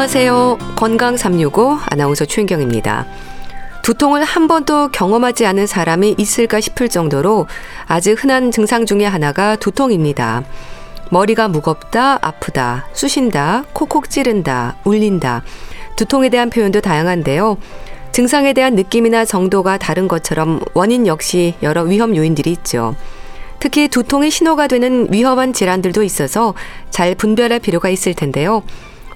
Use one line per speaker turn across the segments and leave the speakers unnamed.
안녕하세요. 건강 365 아나운서 최인경입니다. 두통을 한 번도 경험하지 않은 사람이 있을까 싶을 정도로 아주 흔한 증상 중의 하나가 두통입니다. 머리가 무겁다, 아프다, 쑤신다, 콕콕 찌른다, 울린다. 두통에 대한 표현도 다양한데요. 증상에 대한 느낌이나 정도가 다른 것처럼 원인 역시 여러 위험 요인들이 있죠. 특히 두통의 신호가 되는 위험한 질환들도 있어서 잘 분별할 필요가 있을 텐데요.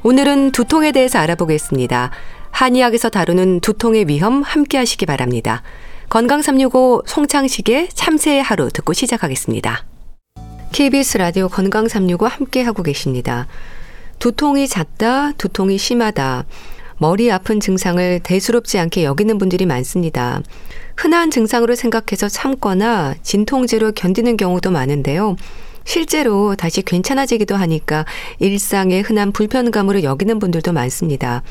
오늘은 두통에 대해서 알아보겠습니다. 한의학에서 다루는 두통의 위험 함께 하시기 바랍니다. 건강 365 송창식의 참새의 하루 듣고 시작하겠습니다. KBS 라디오 건강 365 함께 하고 계십니다. 두통이 잦다, 두통이 심하다. 머리 아픈 증상을 대수롭지 않게 여기는 분들이 많습니다. 흔한 증상으로 생각해서 참거나 진통제로 견디는 경우도 많은데요. 실제로 다시 괜찮아지기도 하니까 일상의 흔한 불편감으로 여기는 분들도 많습니다.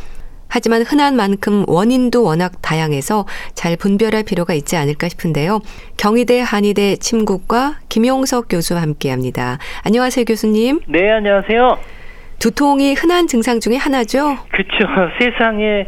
하지만 흔한 만큼 원인도 워낙 다양해서 잘 분별할 필요가 있지 않을까 싶은데요. 경희대 한의대 침구과 김용석 교수와 함께 합니다. 안녕하세요, 교수님.
네, 안녕하세요.
두통이 흔한 증상 중에 하나죠?
그렇죠. 세상에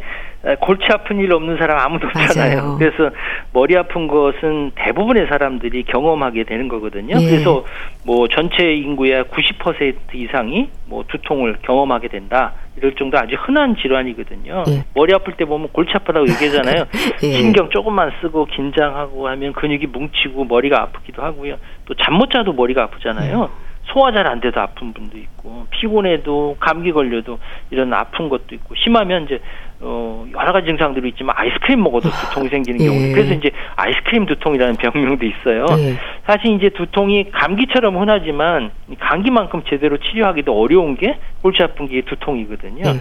골치 아픈 일 없는 사람 아무도 없잖아요.
맞아요.
그래서 머리 아픈 것은 대부분의 사람들이 경험하게 되는 거거든요.
예.
그래서 뭐 전체 인구의 90% 이상이 뭐 두통을 경험하게 된다. 이럴 정도 아주 흔한 질환이거든요.
예.
머리 아플 때 보면 골치 아프다고 얘기하잖아요.
예.
신경 조금만 쓰고 긴장하고 하면 근육이 뭉치고 머리가 아프기도 하고요. 또 잠 못 자도 머리가 아프잖아요. 소화 잘 안 돼도 아픈 분도 있고 피곤해도 감기 걸려도 이런 아픈 것도 있고 심하면 이제 어 여러 가지 증상들이 있지만 아이스크림 먹어도 두통이 생기는
예.
경우 그래서 이제 아이스크림 두통이라는 병명도 있어요.
예.
사실 이제 두통이 감기처럼 흔하지만 이 감기만큼 제대로 치료하기도 어려운 게 골치 아픈 게 두통이거든요.
예.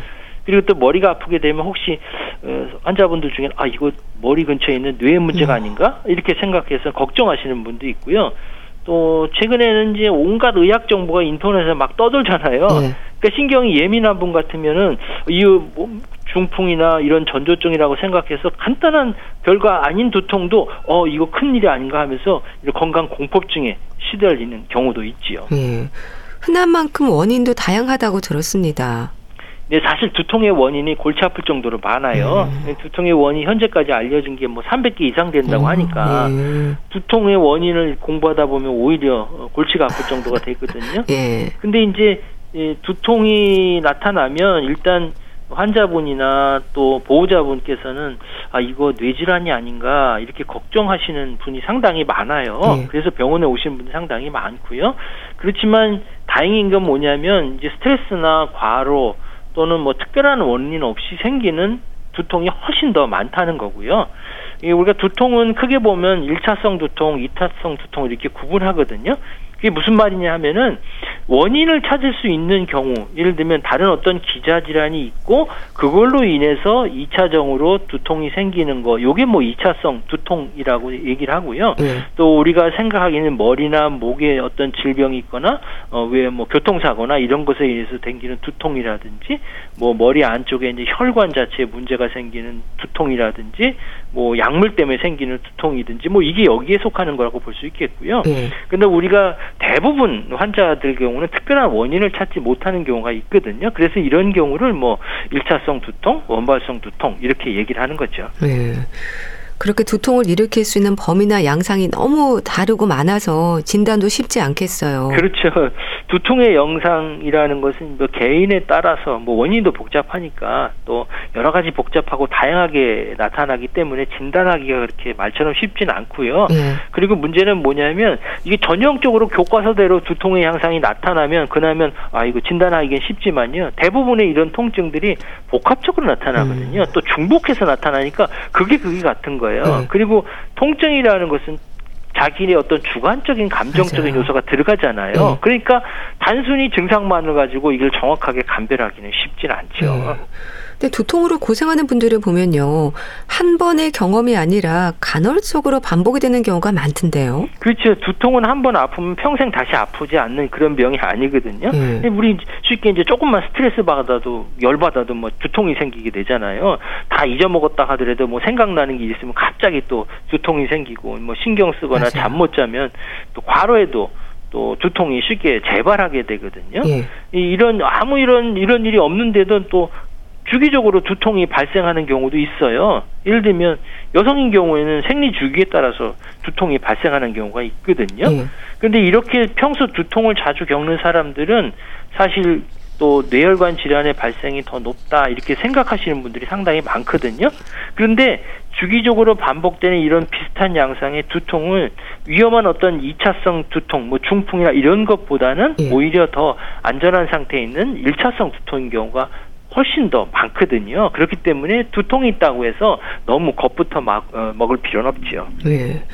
그리고 또 머리가 아프게 되면 혹시 어, 환자분들 중에 아 이거 머리 근처에 있는 뇌 문제가
음.
아닌가 이렇게 생각해서 걱정하시는 분도 있고요. 또 최근에는 이제 온갖 의학 정보가 인터넷에 막 떠돌잖아요.
예.
그러니까 신경이 예민한 분 같으면은 이 몸- 중풍이나 이런 전조증이라고 생각해서 간단한 별거 아닌 두통도 어 이거 큰 일이 아닌가 하면서 건강 공포증에 시달리는 경우도 있지요.
예. 흔한 만큼 원인도 다양하다고 들었습니다.
근데 사실 두통의 원인이 골치 아플 정도로 많아요.
음.
두통의 원이 현재까지 알려진 게 뭐 300개 이상 된다고
음,
하니까
예.
두통의 원인을 공부하다 보면 오히려 어, 골치가 아플 정도가 되거든요.
예.
근데 이제 이 두통이 나타나면 일단 환자분이나 또 보호자분께서는 아 이거 뇌질환이 아닌가 이렇게 걱정하시는 분이 상당히 많아요.
네.
그래서 병원에 오신 분이 상당히 많고요. 그렇지만 다행인 건 뭐냐면 이제 스트레스나 과로 또는 뭐 특별한 원인 없이 생기는 두통이 훨씬 더 많다는 거고요. 이 우리가 두통은 크게 보면 1차성 두통, 2차성 두통 이렇게 구분하거든요. 그게 무슨 말이냐 하면은 원인을 찾을 수 있는 경우, 예를 들면 다른 어떤 기자 질환이 있고 그걸로 인해서 2차적으로 두통이 생기는 거, 요게 뭐 2차성 두통이라고 얘기를 하고요.
예.
또 우리가 생각하기는 머리나 목에 어떤 질병이 있거나 어 왜 뭐 교통사고나 이런 것에 의해서 생기는 두통이라든지 뭐 머리 안쪽에 이제 혈관 자체에 문제가 생기는 두통이라든지 뭐 약물 때문에 생기는 두통이든지 뭐 이게 여기에 속하는 거라고 볼 수 있겠고요.
예.
근데 우리가 대부분 환자들 경우는 특별한 원인을 찾지 못하는 경우가 있거든요. 그래서 이런 경우를 뭐 1차성 두통, 원발성 두통 이렇게 얘기를 하는 거죠.
예. 그렇게 두통을 일으킬 수 있는 범위나 양상이 너무 다르고 많아서 진단도 쉽지 않겠어요.
그렇죠. 두통의 영상이라는 것은 뭐 개인에 따라서 뭐 원인도 복잡하니까 또 여러 가지 복잡하고 다양하게 나타나기 때문에 진단하기가 그렇게 말처럼 쉽지는 않고요.
예.
그리고 문제는 뭐냐면 이게 전형적으로 교과서대로 두통의 양상이 나타나면 그나면 아 이거 진단하기는 쉽지만요. 대부분의 이런 통증들이 복합적으로 나타나거든요. 또 중복해서 나타나니까 그게 그게 같은 거 예요.
네.
그리고 통증이라는 것은 자기의 어떤 주관적인 감정적인
맞아요.
요소가 들어가잖아요.
네.
그러니까 단순히 증상만을 가지고 이걸 정확하게 감별하기는 쉽진 않죠.
예. 근데 두통으로 고생하는 분들을 보면요. 한 번의 경험이 아니라 간헐적으로 반복이 되는 경우가 많던데요.
그렇죠. 두통은 한 번 아프면 평생 다시 아프지 않는 그런 병이 아니거든요.
예.
근데 우리 쉽게 이제 조금만 스트레스 받아도 열 받아도 뭐 두통이 생기게 되잖아요. 다 잊어먹었다 하더라도 뭐 생각나는 게 있으면 갑자기 또 두통이 생기고 뭐 신경 쓰거나. 잠 못 자면 또 과로해도 또 두통이 쉽게 재발하게 되거든요.
예.
이- 이런 아무 이런 이런 일이 없는데도 또 주기적으로 두통이 발생하는 경우도 있어요. 예를 들면 여성인 경우에는 생리 주기에 따라서 두통이 발생하는 경우가 있거든요. 예. 그런데 이렇게 평소 두통을 자주 겪는 사람들은 사실 또 뇌혈관 질환의 발생이 더 높다 이렇게 생각하시는 분들이 상당히 많거든요. 그런데 주기적으로 반복되는 이런 비슷한 양상의 두통을 위험한 어떤 2차성 두통, 뭐 중풍이나 이런 것보다는 예. 오히려 더 안전한 상태에 있는 1차성 두통인 경우가 훨씬 더 많거든요. 그렇기 때문에 두통이 있다고 해서 너무 겁부터 막, 어, 먹을 필요는 없지요.
네.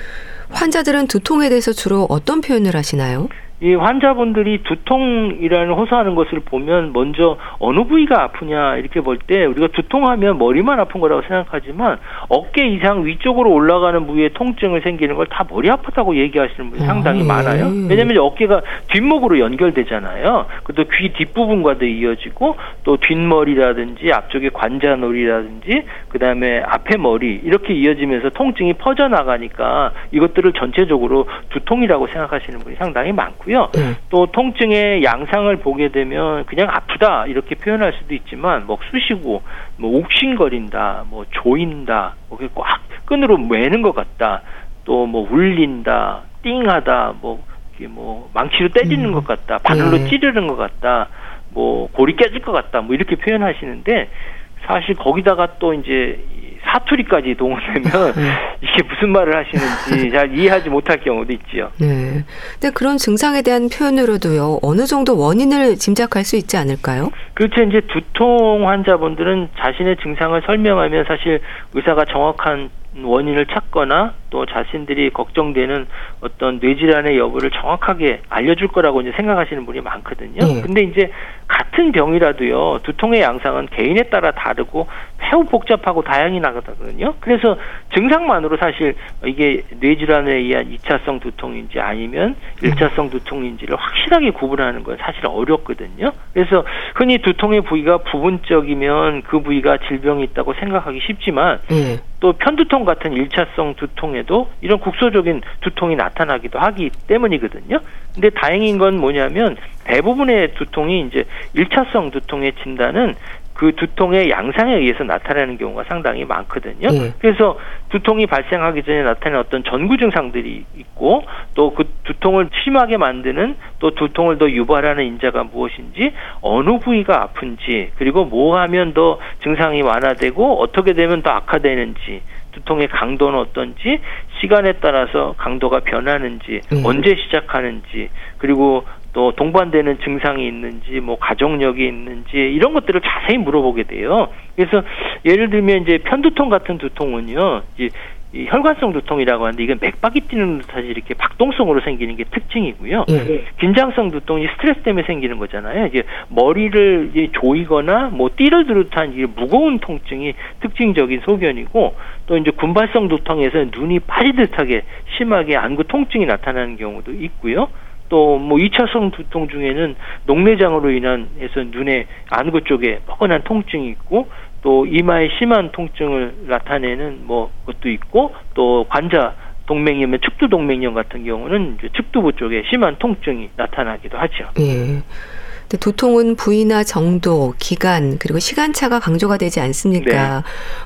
환자들은 두통에 대해서 주로 어떤 표현을 하시나요?
이 환자분들이 두통이라는 호소하는 것을 보면 먼저 어느 부위가 아프냐 이렇게 볼 때 우리가 두통하면 머리만 아픈 거라고 생각하지만 어깨 이상 위쪽으로 올라가는 부위에 통증을 생기는 걸 다 머리 아프다고 얘기하시는 분이 상당히 아, 예. 많아요. 왜냐하면 어깨가 뒷목으로 연결되잖아요. 또귀 뒷부분과도 이어지고 또 뒷머리라든지 앞쪽에 관자놀이라든지 그다음에 앞에 머리 이렇게 이어지면서 통증이 퍼져 나가니까 이것들을 전체적으로 두통이라고 생각하시는 분이 상당히 많고요. 있고요. 네. 또 통증의 양상을 보게 되면 그냥 아프다 이렇게 표현할 수도 있지만 뭐 쑤시고 뭐 욱신거린다, 뭐 조인다, 뭐꽉 끈으로 매는 것 같다, 또 뭐 울린다, 띵하다, 뭐 이게 뭐 망치로 때리는 음. 것 같다, 바늘로 네. 찌르는 것 같다, 뭐 골이 깨질 것 같다, 뭐 이렇게 표현하시는데 사실 거기다가 또 이제 사투리까지 동원되면 네. 이게 무슨 말을 하시는지 잘 이해하지 못할 경우도 있지요.
네. 근데 그런 증상에 대한 표현으로도요. 어느 정도 원인을 짐작할 수 있지 않을까요?
그렇죠. 이제 두통 환자분들은 자신의 증상을 설명하면 사실 의사가 정확한 원인을 찾거나 또 자신들이 걱정되는 어떤 뇌질환의 여부를 정확하게 알려줄 거라고 이제 생각하시는 분이 많거든요. 네. 근데 이제 같은 병이라도요 두통의 양상은 개인에 따라 다르고 매우 복잡하고 다양히 나거든요. 그래서 증상만으로 사실 이게 뇌질환에 의한 2차성 두통인지 아니면 1차성 두통인지를 확실하게 구분하는 건 사실 어렵거든요. 그래서 흔히 두통의 부위가 부분적이면 그 부위가 질병이 있다고 생각하기 쉽지만 네. 또 편두통 같은 1차성 두통에 도 이런 국소적인 두통이 나타나기도 하기 때문이거든요. 근데 다행인 건 뭐냐면 대부분의 두통이 이제 1차성 두통의 진단은 그 두통의 양상에 의해서 나타나는 경우가 상당히 많거든요. 네. 그래서 두통이 발생하기 전에 나타나는 어떤 전구 증상들이 있고 또 그 두통을 심하게 만드는 또 두통을 더 유발하는 인자가 무엇인지 어느 부위가 아픈지 그리고 뭐 하면 더 증상이 완화되고 어떻게 되면 더 악화되는지 두통의 강도는 어떤지 시간에 따라서 강도가 변하는지 음. 언제 시작하는지 그리고 또 동반되는 증상이 있는지 뭐 가족력이 있는지 이런 것들을 자세히 물어보게 돼요. 그래서 예를 들면 이제 편두통 같은 두통은요. 이제 이 혈관성 두통이라고 하는데 이건 맥박이 뛰는 듯하지 이렇게 박동성으로 생기는 게 특징이고요. 네. 긴장성 두통이 스트레스 때문에 생기는 거잖아요. 이제 머리를 이제 조이거나 뭐 띠를 두듯한 이게 무거운 통증이 특징적인 소견이고 또 이제 군발성 두통에서 눈이 빠지듯하게 심하게 안구 통증이 나타나는 경우도 있고요. 또뭐 2차성 두통 중에는 녹내장으로 인한 해서 눈에 안구 쪽에 뻐근한 통증이 있고 또 이마에 심한 통증을 나타내는 뭐 것도 있고 또 관자 동맥이면 측두 동맥염 같은 경우는 측두부 쪽에 심한 통증이 나타나기도 하죠.
예. 도통은 부위나 정도, 기간, 그리고 시간차가 강조가 되지 않습니까? 네.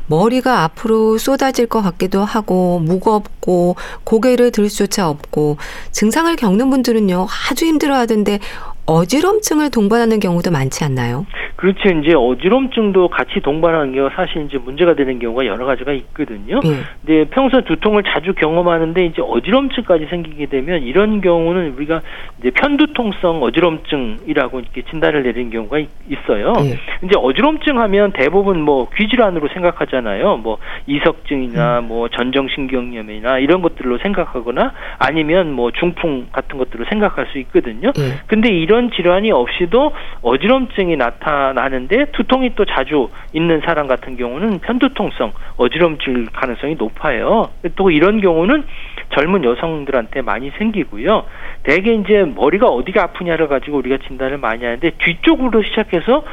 머리가 앞으로 쏟아질 것 같기도 하고, 무겁고, 고개를 들 수조차 없고, 증상을 겪는 분들은요, 아주 힘들어 하던데, 어지럼증을 동반하는 경우도 많지 않나요?
그렇죠. 이제 어지럼증도 같이 동반하는 게 사실 이제 문제가 되는 경우가 여러 가지가 있거든요. 네. 근데 평소 두통을 자주 경험하는데 이제 어지럼증까지 생기게 되면 이런 경우는 우리가 이제 편두통성 어지럼증이라고 이렇게 진단을 내리는 경우가 있어요. 네. 이제 어지럼증 하면 대부분 뭐 귀질환으로 생각하잖아요. 뭐 이석증이나 음. 뭐 전정신경염이나 이런 것들로 생각하거나 아니면 뭐 중풍 같은 것들로 생각할 수 있거든요. 네. 근데 이런 질환이 없이도 어지럼증이 나타 나는데 두통이 또 자주 있는 사람 같은 경우는 편두통성 어지럼증 가능성이 높아요. 또 이런 경우는 젊은 여성들한테 많이 생기고요. 대개 이제 머리가 어디가 아프냐를 가지고 우리가 진단을 많이 하는데 뒤쪽으로 시작해서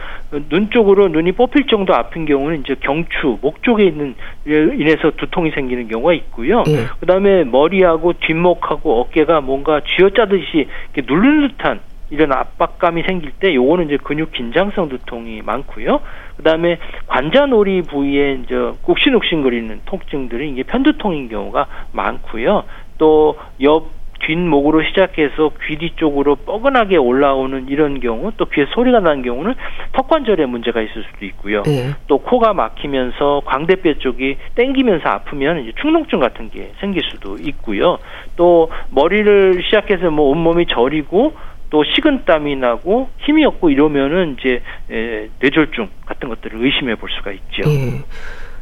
눈 쪽으로 눈이 뽑힐 정도 아픈 경우는 이제 경추, 목 쪽에 있는 인해서 두통이 생기는 경우가 있고요. 네. 그다음에 머리하고 뒷목하고 어깨가 뭔가 쥐어짜듯이 이렇게 누르는 듯한 이런 압박감이 생길 때 요거는 이제 근육 긴장성 두통이 많고요. 그다음에 관자놀이 부위에 이제 욱신욱신거리는 통증들이 이게 편두통인 경우가 많고요. 또 옆 뒷목으로 시작해서 귀 뒤쪽으로 뻐근하게 올라오는 이런 경우 또 귀에 소리가 나는 경우는 턱관절에 문제가 있을 수도 있고요. 네. 또 코가 막히면서 광대뼈 쪽이 땡기면서 아프면 이제 축농증 같은 게 생길 수도 있고요. 또 머리를 시작해서 뭐 온몸이 저리고 또 식은땀이 나고 힘이 없고 이러면은 이제 에, 뇌졸중 같은 것들을 의심해 볼 수가 있죠. 네.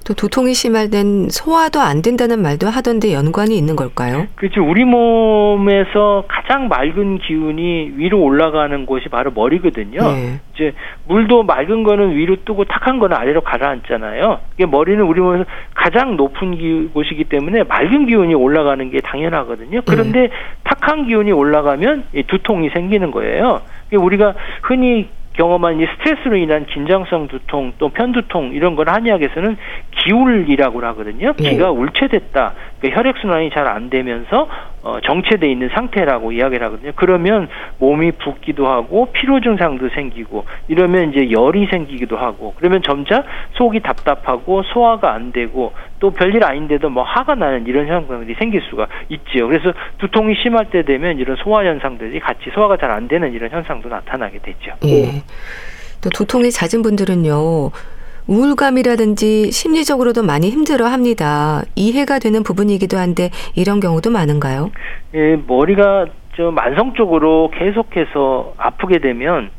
또 두통이 심할 땐 소화도 안 된다는 말도 하던데 연관이 있는 걸까요?
그렇죠. 우리 몸에서 가장 맑은 기운이 위로 올라가는 곳이 바로 머리거든요. 네. 이제 물도 맑은 거는 위로 뜨고 탁한 거는 아래로 가라앉잖아요. 이게 머리는 우리 몸에서 가장 높은 기, 곳이기 때문에 맑은 기운이 올라가는 게 당연하거든요. 그런데 네. 탁한 기운이 올라가면 두통이 생기는 거예요. 우리가 흔히 경험한 이 스트레스로 인한 긴장성 두통 또 편두통 이런 건 한의학에서는 기울이라고 하거든요. 네. 기가 울체됐다. 그러니까 혈액 순환이 잘 안 되면서 어, 정체돼 있는 상태라고 이야기를 하거든요. 그러면 몸이 붓기도 하고 피로 증상도 생기고 이러면 이제 열이 생기기도 하고 그러면 점차 속이 답답하고 소화가 안 되고 또 별일 아닌데도 뭐 화가 나는 이런 현상들이 생길 수가 있지요. 그래서 두통이 심할 때 되면 이런 소화 현상들이 같이 소화가 잘 안 되는 이런 현상도 나타나게 되죠. 예.
또 두통이 잦은 분들은요. 우울감이라든지 심리적으로도 많이 힘들어 합니다. 이해가 되는 부분이기도 한데 이런 경우도 많은가요?
예, 머리가 좀 만성적으로 계속해서 아프게 되면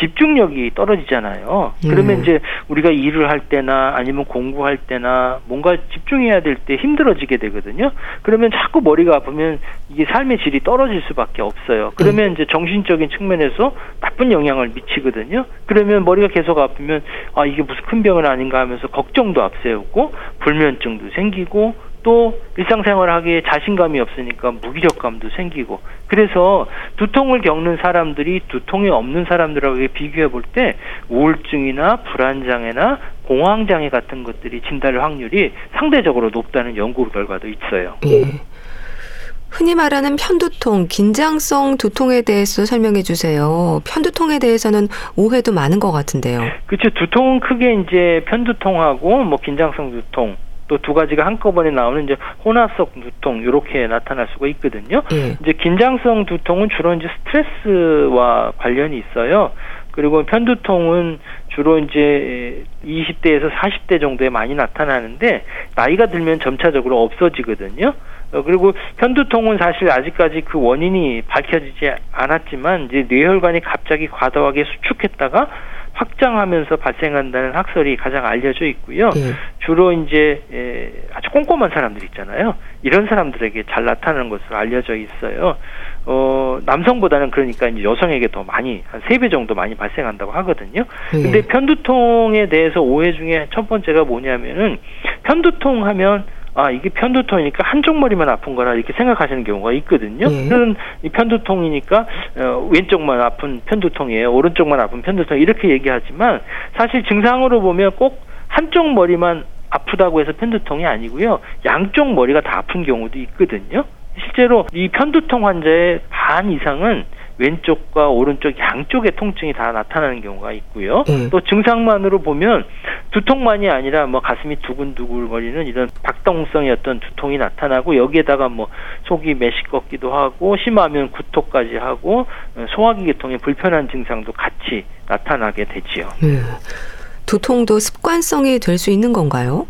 집중력이 떨어지잖아요. 그러면 음. 이제 우리가 일을 할 때나 아니면 공부할 때나 뭔가 집중해야 될 때 힘들어지게 되거든요. 그러면 자꾸 머리가 아프면 이게 삶의 질이 떨어질 수밖에 없어요. 그러면 음. 이제 정신적인 측면에서 나쁜 영향을 미치거든요. 그러면 머리가 계속 아프면 아 이게 무슨 큰 병은 아닌가 하면서 걱정도 앞세우고 불면증도 생기고 또 일상생활 하기에 자신감이 없으니까 무기력감도 생기고 그래서 두통을 겪는 사람들이 두통이 없는 사람들하고 비교해 볼 때 우울증이나 불안장애나 공황장애 같은 것들이 진단할 확률이 상대적으로 높다는 연구 결과도 있어요. 예.
흔히 말하는 편두통, 긴장성 두통에 대해서 설명해 주세요. 편두통에 대해서는 오해도 많은 것 같은데요.
그렇죠. 두통은 크게 이제 편두통하고 뭐 긴장성 두통, 또 두 가지가 한꺼번에 나오는 이제 혼합성 두통 이렇게 나타날 수가 있거든요. 예. 이제 긴장성 두통은 주로 이제 스트레스와 관련이 있어요. 그리고 편두통은 주로 이제 20대에서 40대 정도에 많이 나타나는데 나이가 들면 점차적으로 없어지거든요. 어, 그리고 편두통은 사실 아직까지 그 원인이 밝혀지지 않았지만 이제 뇌혈관이 갑자기 과도하게 수축했다가 확장하면서 발생한다는 학설이 가장 알려져 있고요. 네. 주로 이제 에, 아주 꼼꼼한 사람들 있잖아요. 이런 사람들에게 잘 나타나는 것으로 알려져 있어요. 어, 남성보다는 그러니까 이제 여성에게 더 많이 한 세 배 정도 많이 발생한다고 하거든요. 네. 근데 편두통에 대해서 오해 중에 첫 번째가 뭐냐면은 편두통 하면 아 이게 편두통이니까 한쪽 머리만 아픈 거라 이렇게 생각하시는 경우가 있거든요. 예. 저는 이 편두통이니까 어, 왼쪽만 아픈 편두통이에요. 오른쪽만 아픈 편두통 이렇게 얘기하지만 사실 증상으로 보면 꼭 한쪽 머리만 아프다고 해서 편두통이 아니고요. 양쪽 머리가 다 아픈 경우도 있거든요. 실제로 이 편두통 환자의 반 이상은 왼쪽과 오른쪽 양쪽의 통증이 다 나타나는 경우가 있고요. 음. 또 증상만으로 보면 두통만이 아니라 뭐 가슴이 두근두근거리는 이런 박동성의 어떤 두통이 나타나고 여기에다가 뭐 속이 메시껍기도 하고 심하면 구토까지 하고 소화기 계통의 불편한 증상도 같이 나타나게 되지요. 음.
두통도 습관성이 될 수 있는 건가요?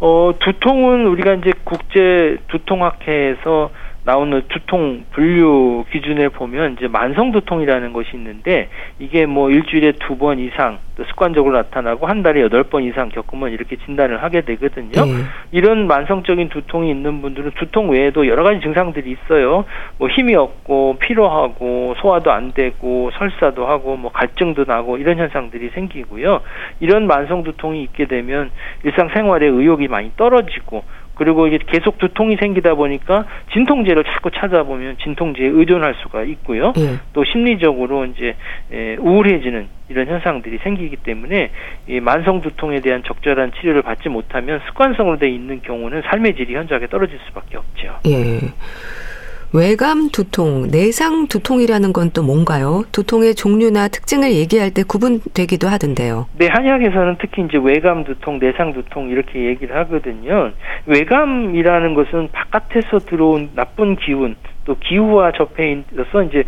어, 두통은 우리가 이제 국제 두통학회에서 나오는 두통 분류 기준에 보면 이제 만성 두통이라는 것이 있는데 이게 뭐 일주일에 두 번 이상 또 습관적으로 나타나고 한 달에 여덟 번 이상 겪으면 이렇게 진단을 하게 되거든요. 네. 이런 만성적인 두통이 있는 분들은 두통 외에도 여러 가지 증상들이 있어요. 뭐 힘이 없고 피로하고 소화도 안 되고 설사도 하고 뭐 갈증도 나고 이런 현상들이 생기고요. 이런 만성 두통이 있게 되면 일상생활에 의욕이 많이 떨어지고 그리고 이게 계속 두통이 생기다 보니까 진통제를 자꾸 찾아보면 진통제에 의존할 수가 있고요. 예. 또 심리적으로 이제 우울해지는 이런 현상들이 생기기 때문에 이 만성 두통에 대한 적절한 치료를 받지 못하면 습관성으로 돼 있는 경우는 삶의 질이 현저하게 떨어질 수밖에 없죠. 예.
외감 두통, 내상 두통이라는 건 또 뭔가요? 두통의 종류나 특징을 얘기할 때 구분되기도 하던데요.
네, 한의학에서는 특히 이제 외감 두통, 내상 두통 이렇게 얘기를 하거든요. 외감이라는 것은 바깥에서 들어온 나쁜 기운, 또 기후와 접해 있어서 이제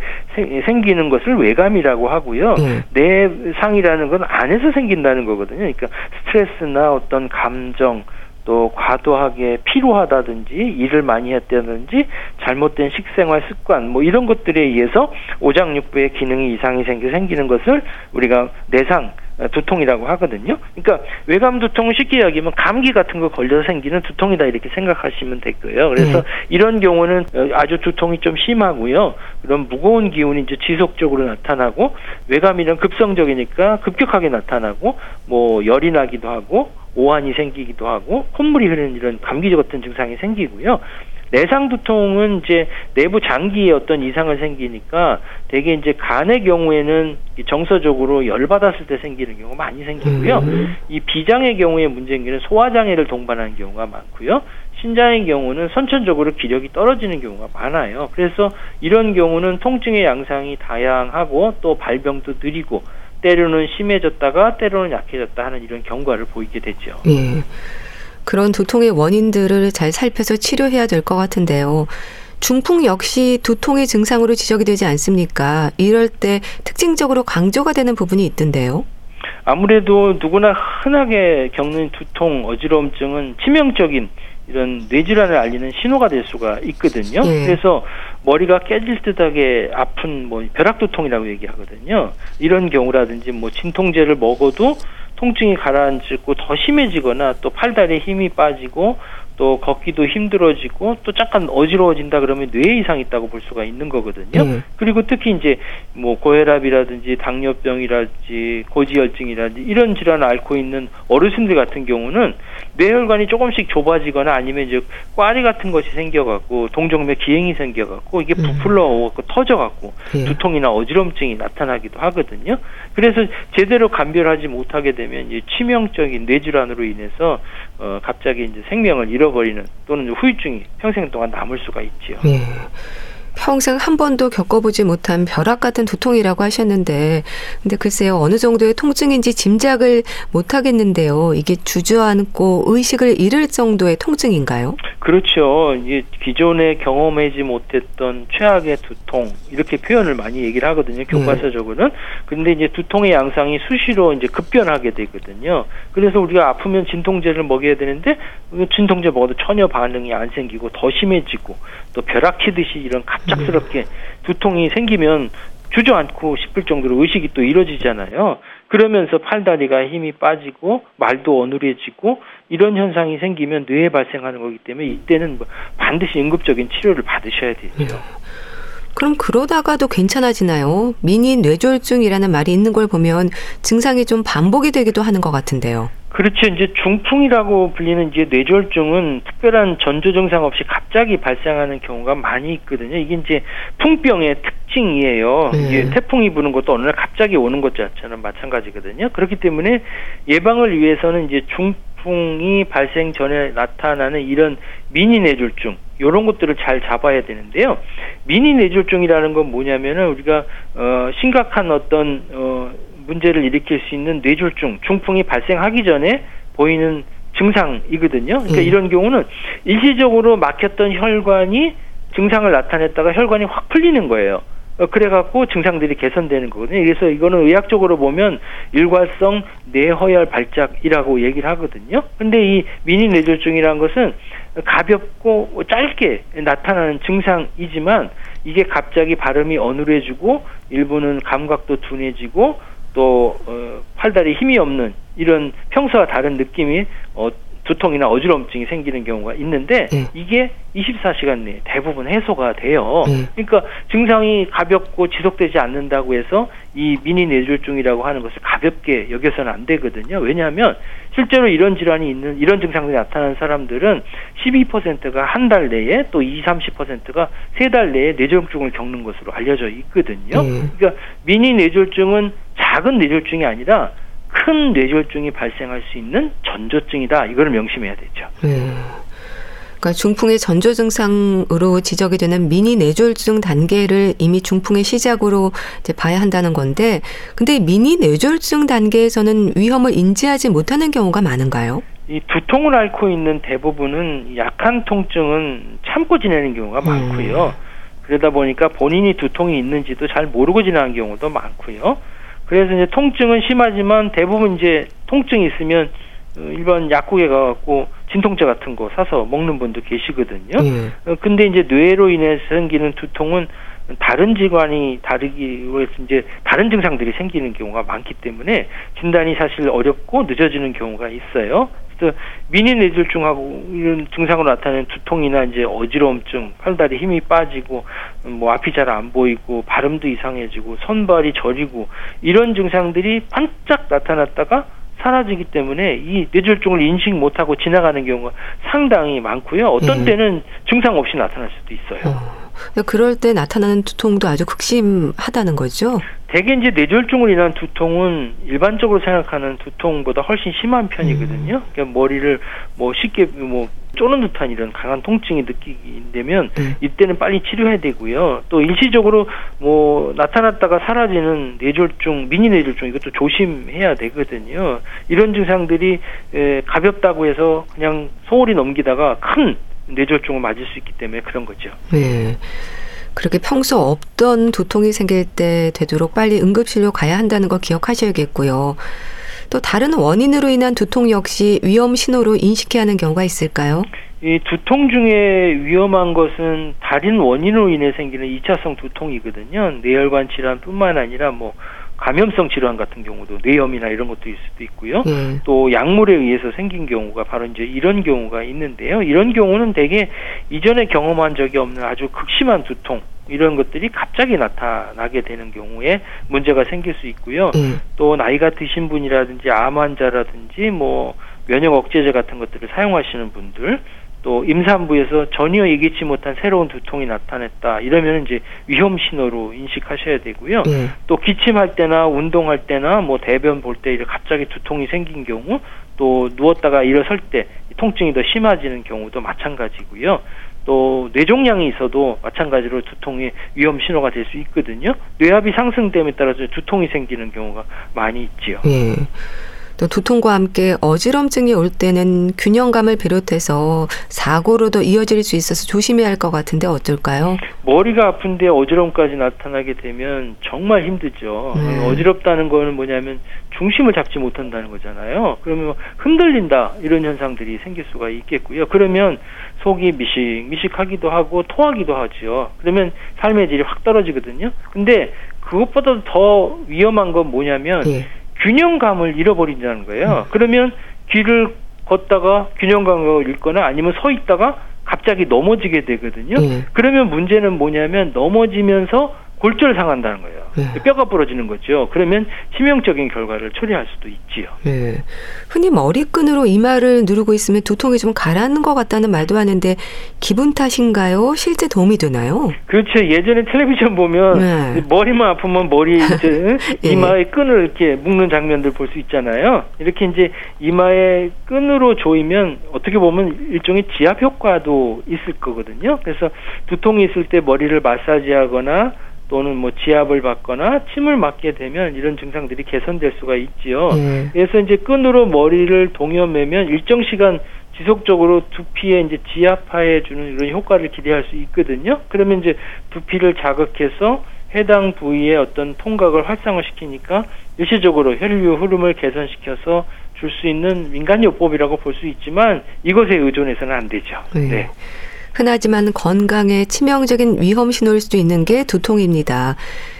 생기는 것을 외감이라고 하고요. 네. 내상이라는 건 안에서 생긴다는 거거든요. 그러니까 스트레스나 어떤 감정, 또 과도하게 피로하다든지 일을 많이 했다든지 잘못된 식생활 습관 뭐 이런 것들에 의해서 오장육부의 기능이 이상이 생겨 생기는 것을 우리가 내상 두통이라고 하거든요. 그러니까 외감 두통은 쉽게 이야기하면 감기 같은 거 걸려서 생기는 두통이다 이렇게 생각하시면 될 거예요. 그래서 네. 이런 경우는 아주 두통이 좀 심하고요. 그런 무거운 기운이 이제 지속적으로 나타나고 외감이란 급성적이니까 급격하게 나타나고 뭐 열이 나기도 하고 오한이 생기기도 하고 콧물이 흐르는 이런 감기 같은 증상이 생기고요. 내상 두통은 이제 내부 장기에 어떤 이상을 생기니까 대개 이제 간의 경우에는 정서적으로 열 받았을 때 생기는 경우가 많이 생기고요. 음. 이 비장의 경우에 문제인 경우는 소화 장애를 동반하는 경우가 많고요. 신장의 경우는 선천적으로 기력이 떨어지는 경우가 많아요. 그래서 이런 경우는 통증의 양상이 다양하고 또 발병도 느리고 때로는 심해졌다가 때로는 약해졌다 하는 이런 경과를 보이게 되죠.
예. 그런 두통의 원인들을 잘 살펴서 치료해야 될 것 같은데요. 중풍 역시 두통의 증상으로 지적이 되지 않습니까? 이럴 때 특징적으로 강조가 되는 부분이 있던데요.
아무래도 누구나 흔하게 겪는 두통, 어지러움증은 치명적인 이런 뇌질환을 알리는 신호가 될 수가 있거든요. 예. 그래서 머리가 깨질 듯하게 아픈 뭐 벼락두통이라고 얘기하거든요. 이런 경우라든지 뭐 진통제를 먹어도 통증이 가라앉고 더 심해지거나 또 팔다리에 힘이 빠지고 또 걷기도 힘들어지고 또 잠깐 어지러워진다 그러면 뇌 이상이 있다고 볼 수가 있는 거거든요. 음. 그리고 특히 이제 뭐 고혈압이라든지 당뇨병이라든지 고지혈증이라든지 이런 질환을 앓고 있는 어르신들 같은 경우는 뇌혈관이 조금씩 좁아지거나 아니면 이제 꽈리 같은 것이 생겨갖고 동정맥 기행이 생겨갖고 이게 음. 부풀러 오고 터져갖고 예. 두통이나 어지럼증이 나타나기도 하거든요. 그래서 제대로 감별하지 못하게 되면 이제 치명적인 뇌질환으로 인해서 어 갑자기 이제 생명을 잃어버리는 또는 후유증이 평생 동안 남을 수가 있지요.
예. 평생 한 번도 겪어보지 못한 벼락 같은 두통이라고 하셨는데, 근데 글쎄요, 어느 정도의 통증인지 짐작을 못 하겠는데요. 이게 주저앉고 의식을 잃을 정도의 통증인가요?
그렇죠. 이제 기존에 경험하지 못했던 최악의 두통, 이렇게 표현을 많이 얘기를 하거든요. 교과서적으로는. 네. 근데 이제 두통의 양상이 수시로 이제 급변하게 되거든요. 그래서 우리가 아프면 진통제를 먹여야 되는데, 진통제 먹어도 전혀 반응이 안 생기고 더 심해지고, 또 벼락 치듯이 이런 갑 작스럽게 두통이 생기면 주저앉고 싶을 정도로 의식이 또 이루어지잖아요. 그러면서 팔다리가 힘이 빠지고 말도 어눌해지고 이런 현상이 생기면 뇌에 발생하는 거기 때문에 이때는 뭐 반드시 응급적인 치료를 받으셔야 되죠. 네.
그럼 그러다가도 괜찮아지나요? 미니 뇌졸중이라는 말이 있는 걸 보면 증상이 좀 반복이 되기도 하는 것 같은데요.
그렇죠. 이제 중풍이라고 불리는 이제 뇌졸중은 특별한 전조 증상 없이 갑자기 발생하는 경우가 많이 있거든요. 이게 이제 풍병의 특징이에요. 네. 이게 태풍이 부는 것도 어느 날 갑자기 오는 것 자체는 마찬가지거든요. 그렇기 때문에 예방을 위해서는 이제 중 풍이 발생 전에 나타나는 이런 미니 뇌졸중 이런 것들을 잘 잡아야 되는데요. 미니 뇌졸중이라는 건 뭐냐면은 우리가 어 심각한 어떤 어 문제를 일으킬 수 있는 뇌졸중, 중풍이 발생하기 전에 보이는 증상이거든요. 그러니까 음. 이런 경우는 일시적으로 막혔던 혈관이 증상을 나타냈다가 혈관이 확 풀리는 거예요. 어, 그래갖고 증상들이 개선되는 거거든요. 그래서 이거는 의학적으로 보면 일괄성 뇌허혈 발작이라고 얘기를 하거든요. 근데 이 미니 뇌졸중이라는 것은 가볍고 짧게 나타나는 증상이지만 이게 갑자기 발음이 어눌해지고 일부는 감각도 둔해지고 또 어, 팔다리 힘이 없는 이런 평소와 다른 느낌이 어, 두통이나 어지럼증이 생기는 경우가 있는데 네. 이게 24시간 내에 대부분 해소가 돼요. 네. 그러니까 증상이 가볍고 지속되지 않는다고 해서 이 미니 뇌졸중이라고 하는 것을 가볍게 여겨서는 안 되거든요. 왜냐하면 실제로 이런 질환이 있는 이런 증상들이 나타나는 사람들은 12%가 한 달 내에 또 20, 30%가 세 달 내에 뇌졸중을 겪는 것으로 알려져 있거든요. 네. 그러니까 미니 뇌졸중은 작은 뇌졸중이 아니라 큰 뇌졸중이 발생할 수 있는 전조증이다. 이거를 명심해야 되죠. 네.
그러니까 중풍의 전조 증상으로 지적이 되는 미니 뇌졸중 단계를 이미 중풍의 시작으로 이제 봐야 한다는 건데, 근데 미니 뇌졸중 단계에서는 위험을 인지하지 못하는 경우가 많은가요?
이 두통을 앓고 있는 대부분은 약한 통증은 참고 지내는 경우가 많고요. 음. 그러다 보니까 본인이 두통이 있는지도 잘 모르고 지나는 경우도 많고요. 그래서 이제 통증은 심하지만 대부분 이제 통증이 있으면 어, 일반 약국에 가갖고 진통제 같은 거 사서 먹는 분도 계시거든요. 예. 어, 근데 이제 뇌로 인해서 생기는 두통은 다른 질환이 다르기 위해서 이제 다른 증상들이 생기는 경우가 많기 때문에 진단이 사실 어렵고 늦어지는 경우가 있어요. 그래서 미니 뇌졸중하고 이런 증상으로 나타나는 두통이나 이제 어지러움증, 팔다리 힘이 빠지고 뭐 앞이 잘 안 보이고 발음도 이상해지고 손발이 저리고 이런 증상들이 반짝 나타났다가 사라지기 때문에 이 뇌졸중을 인식 못하고 지나가는 경우가 상당히 많고요. 어떤 예. 때는 증상 없이 나타날 수도 있어요.
어, 그럴 때 나타나는 두통도 아주 극심하다는 거죠?
대개 이제 뇌졸중을 인한 두통은 일반적으로 생각하는 두통보다 훨씬 심한 편이거든요. 음. 그러니까 머리를 뭐 쉽게 뭐 쪼는 듯한 이런 강한 통증이 느끼게 되면 음. 이때는 빨리 치료해야 되고요. 또 일시적으로 뭐 나타났다가 사라지는 뇌졸중, 미니 뇌졸중 이것도 조심해야 되거든요. 이런 증상들이 에, 가볍다고 해서 그냥 소홀히 넘기다가 큰 뇌졸중을 맞을 수 있기 때문에 그런 거죠.
네. 그렇게 평소 없던 두통이 생길 때 되도록 빨리 응급실로 가야 한다는 거 기억하셔야겠고요. 또 다른 원인으로 인한 두통 역시 위험 신호로 인식해야 하는 경우가 있을까요?
이 두통 중에 위험한 것은 다른 원인으로 인해 생기는 2차성 두통이거든요. 뇌혈관 질환뿐만 아니라 뭐 감염성 질환 같은 경우도 뇌염이나 이런 것도 있을 수도 있고요. 네. 또 약물에 의해서 생긴 경우가 바로 이제 이런 경우가 있는데요. 이런 경우는 대개 이전에 경험한 적이 없는 아주 극심한 두통 이런 것들이 갑자기 나타나게 되는 경우에 문제가 생길 수 있고요. 네. 또 나이가 드신 분이라든지 암 환자라든지 뭐 면역 억제제 같은 것들을 사용하시는 분들 또 임산부에서 전혀 예기치 못한 새로운 두통이 나타났다 이러면 이제 위험 신호로 인식하셔야 되고요. 네. 또 기침할 때나 운동할 때나 뭐 대변 볼 때 갑자기 두통이 생긴 경우 또 누웠다가 일어설 때 통증이 더 심해지는 경우도 마찬가지고요. 또 뇌종양이 있어도 마찬가지로 두통의 위험 신호가 될 수 있거든요. 뇌압이 상승됨에 따라서 두통이 생기는 경우가 많이 있지요. 네.
또 두통과 함께 어지럼증이 올 때는 균형감을 비롯해서 사고로도 이어질 수 있어서 조심해야 할 것 같은데 어떨까요?
머리가 아픈데 어지럼까지 나타나게 되면 정말 힘들죠. 네. 어지럽다는 거는 뭐냐면 중심을 잡지 못한다는 거잖아요. 그러면 흔들린다 이런 현상들이 생길 수가 있겠고요. 그러면 속이 미식 미식하기도 하고 토하기도 하죠. 그러면 삶의 질이 확 떨어지거든요. 근데 그것보다 더 위험한 건 뭐냐면 네. 균형감을 잃어버린다는 거예요. 음. 그러면 길을 걷다가 균형감을 잃거나 아니면 서 있다가 갑자기 넘어지게 되거든요. 음. 그러면 문제는 뭐냐면 넘어지면서 골절 상한다는 거예요. 네. 뼈가 부러지는 거죠. 그러면 치명적인 결과를 초래할 수도 있지요. 네.
흔히 머리끈으로 이마를 누르고 있으면 두통이 좀 가라앉는 것 같다는 말도 하는데 기분 탓인가요? 실제 도움이 되나요?
그렇죠. 예전에 텔레비전 보면 네. 머리만 아프면 머리 이제 예. 이마에 끈을 이렇게 묶는 장면들 볼 수 있잖아요. 이렇게 이제 이마에 끈으로 조이면 어떻게 보면 일종의 지압 효과도 있을 거거든요. 그래서 두통이 있을 때 머리를 마사지하거나 또는 뭐 지압을 받거나 침을 맞게 되면 이런 증상들이 개선될 수가 있지요. 예. 그래서 이제 끈으로 머리를 동여매면 일정 시간 지속적으로 두피에 이제 지압하해 주는 이런 효과를 기대할 수 있거든요. 그러면 이제 두피를 자극해서 해당 부위의 어떤 통각을 활성화시키니까 일시적으로 혈류 흐름을 개선시켜서 줄 수 있는 민간요법이라고 볼 수 있지만 이것에 의존해서는 안 되죠. 예. 네.
흔하지만 건강에 치명적인 위험 신호일 수도 있는 게 두통입니다.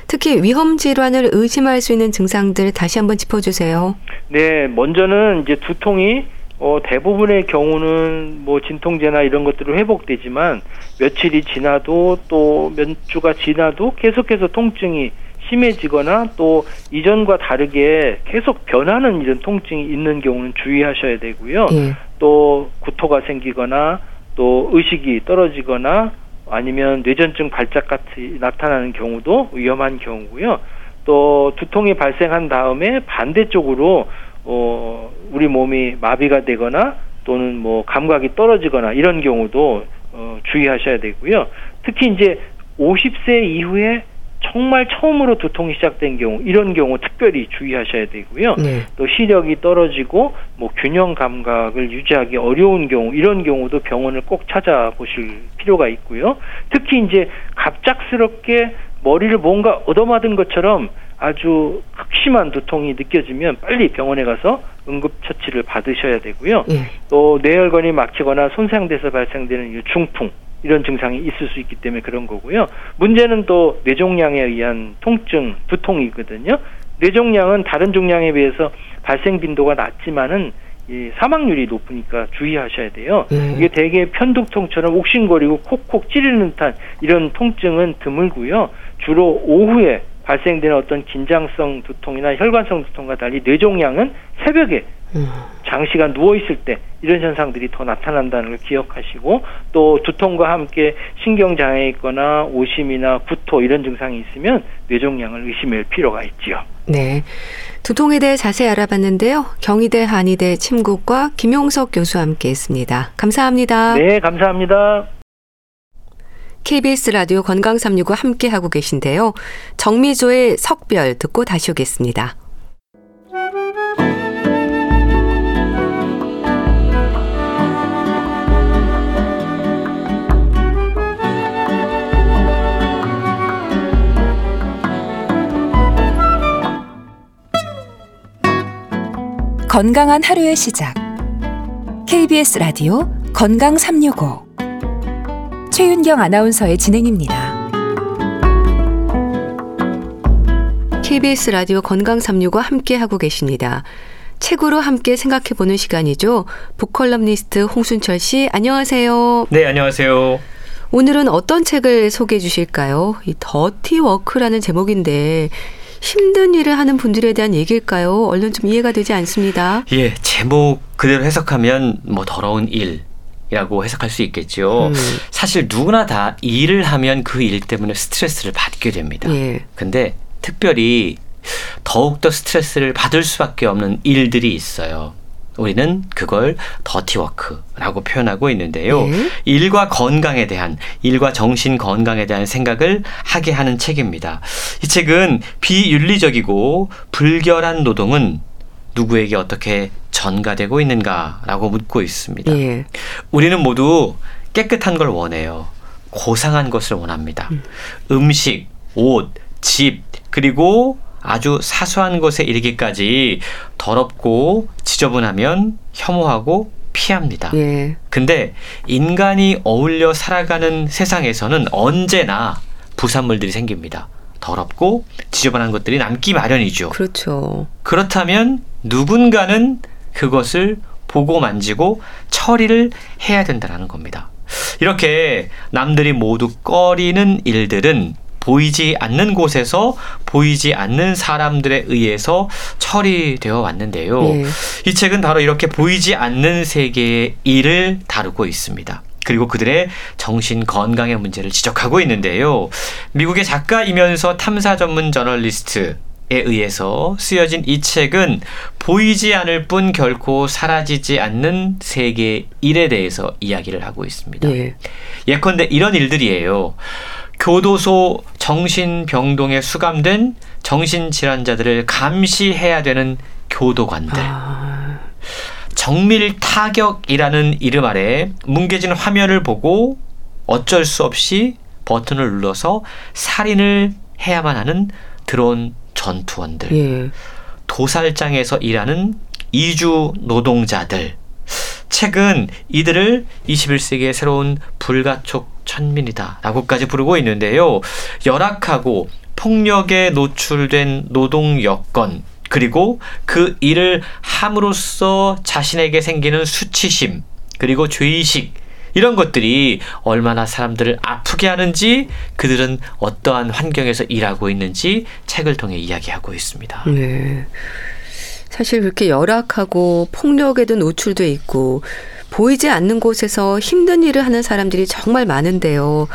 특히 위험 질환을 의심할 수 있는 증상들 다시 한번 짚어주세요.
네, 먼저는 이제 두통이 어, 대부분의 경우는 뭐 진통제나 이런 것들로 회복되지만 며칠이 지나도 또 몇 주가 지나도 계속해서 통증이 심해지거나 또 이전과 다르게 계속 변하는 이런 통증이 있는 경우는 주의하셔야 되고요. 예. 또 구토가 생기거나 또 의식이 떨어지거나 아니면 뇌전증 발작 같이 나타나는 경우도 위험한 경우고요. 또 두통이 발생한 다음에 반대쪽으로 어 우리 몸이 마비가 되거나 또는 뭐 감각이 떨어지거나 이런 경우도 어, 주의하셔야 되고요. 특히 이제 50세 이후에 정말 처음으로 두통이 시작된 경우 이런 경우 특별히 주의하셔야 되고요. 네. 또 시력이 떨어지고 뭐 균형 감각을 유지하기 어려운 경우 이런 경우도 병원을 꼭 찾아보실 필요가 있고요. 특히 이제 갑작스럽게 머리를 뭔가 얻어맞은 것처럼 아주 극심한 두통이 느껴지면 빨리 병원에 가서 응급처치를 받으셔야 되고요. 네. 또 뇌혈관이 막히거나 손상돼서 발생되는 중풍 이런 증상이 있을 수 있기 때문에 그런 거고요. 문제는 또 뇌종양에 의한 통증, 두통이거든요. 뇌종양은 다른 종양에 비해서 발생 빈도가 낮지만은 이 사망률이 높으니까 주의하셔야 돼요. 음. 이게 대개 편두통처럼 옥신거리고 콕콕 찌르는 듯한 이런 통증은 드물고요. 주로 오후에 발생되는 어떤 긴장성 두통이나 혈관성 두통과 달리 뇌종양은 새벽에 음. 장시간 누워 있을 때 이런 현상들이 더 나타난다는 걸 기억하시고 또 두통과 함께 신경 장애 있거나 오심이나 구토 이런 증상이 있으면 뇌종양을 의심할 필요가 있지요.
네. 두통에 대해 자세히 알아봤는데요. 경희대 한의대 침구과 김용석 교수와 함께 했습니다. 감사합니다.
네, 감사합니다.
KBS 라디오 건강 365 함께 하고 계신데요. 정미조의 석별 듣고 다시 오겠습니다.
건강한 하루의 시작. KBS 라디오 건강 365. 최윤경 아나운서의 진행입니다.
KBS 라디오 건강 365 함께 하고 계십니다. 책으로 함께 생각해 보는 시간이죠. 북컬럼니스트 홍순철 씨, 안녕하세요.
네, 안녕하세요.
오늘은 어떤 책을 소개해 주실까요? 이 더티 워크라는 제목인데 힘든 일을 하는 분들에 대한 얘기일까요? 얼른 좀 이해가 되지 않습니다.
예, 제목 그대로 해석하면 뭐 더러운 일. 이라고 해석할 수 있겠죠. 음. 사실 누구나 다 일을 하면 그 일 때문에 스트레스를 받게 됩니다. 예. 근데 특별히 더욱더 스트레스를 받을 수밖에 없는 일들이 있어요. 우리는 그걸 더티워크라고 표현하고 있는데요. 네. 일과 건강에 대한 일과 정신 건강에 대한 생각을 하게 하는 책입니다. 이 책은 비윤리적이고 불결한 노동은 누구에게 어떻게 전가되고 있는가라고 묻고 있습니다. 네. 우리는 모두 깨끗한 걸 원해요. 고상한 것을 원합니다. 음. 음식, 옷, 집, 그리고 아주 사소한 것에 이르기까지 더럽고 지저분하면 혐오하고 피합니다. 예. 근데 인간이 어울려 살아가는 세상에서는 언제나 부산물들이 생깁니다. 더럽고 지저분한 것들이 남기 마련이죠.
그렇죠.
그렇다면 누군가는 그것을 보고 만지고 처리를 해야 된다는 겁니다. 이렇게 남들이 모두 꺼리는 일들은 보이지 않는 곳에서 보이지 않는 사람들에 의해서 처리되어 왔는데요. 네. 이 책은 바로 이렇게 보이지 않는 세계의 일을 다루고 있습니다. 그리고 그들의 정신 건강의 문제를 지적하고 있는데요. 미국의 작가이면서 탐사 전문 저널리스트 에 의해서 쓰여진 이 책은 보이지 않을 뿐 결코 사라지지 않는 세계 일에 대해서 이야기를 하고 있습니다. 예. 예컨대 이런 일들이에요. 교도소 정신병동에 수감된 정신질환자들을 감시해야 되는 교도관들. 아. 정밀 타격이라는 이름 아래 뭉개진 화면을 보고 어쩔 수 없이 버튼을 눌러서 살인을 해야만 하는 드론 전투원들. 예. 도살장에서 일하는 이주 노동자들. 책은 이들을 21세기의 새로운 불가촉 천민이다 라고까지 부르고 있는데요. 열악하고 폭력에 노출된 노동 여건, 그리고 그 일을 함으로써 자신에게 생기는 수치심, 그리고 죄의식, 이런 것들이 얼마나 사람들을 아프게 하는지 그들은 어떠한 환경에서 일하고 있는지 책을 통해 이야기하고 있습니다. 네.
사실 그렇게 열악하고 폭력에도 노출돼 있고 보이지 않는 곳에서 힘든 일을 하는 사람들이 정말 많은데요.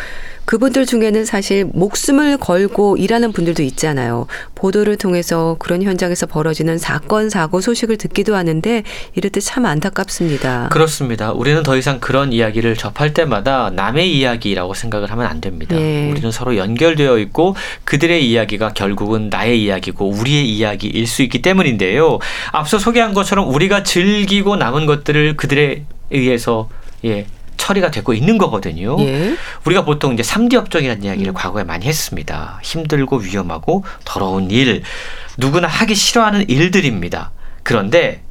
그분들 중에는 사실 목숨을 걸고 일하는 분들도 있잖아요. 보도를 통해서 그런 현장에서 벌어지는 사건, 사고 소식을 듣기도 하는데 이럴 때 참 안타깝습니다.
그렇습니다. 우리는 더 이상 그런 이야기를 접할 때마다 남의 이야기라고 생각을 하면 안 됩니다.
예.
우리는 서로 연결되어 있고 그들의 이야기가 결국은 나의 이야기고 우리의 이야기일 수 있기 때문인데요. 앞서 소개한 것처럼 우리가 즐기고 남은 것들을 그들에 의해서 예, 처리가 되고 있는 거거든요.
예.
우리가 보통 이제 3D 업종이라는 이야기를 과거에 많이 했습니다. 힘들고 위험하고 더러운 일, 누구나 하기 싫어하는 일들입니다. 그런데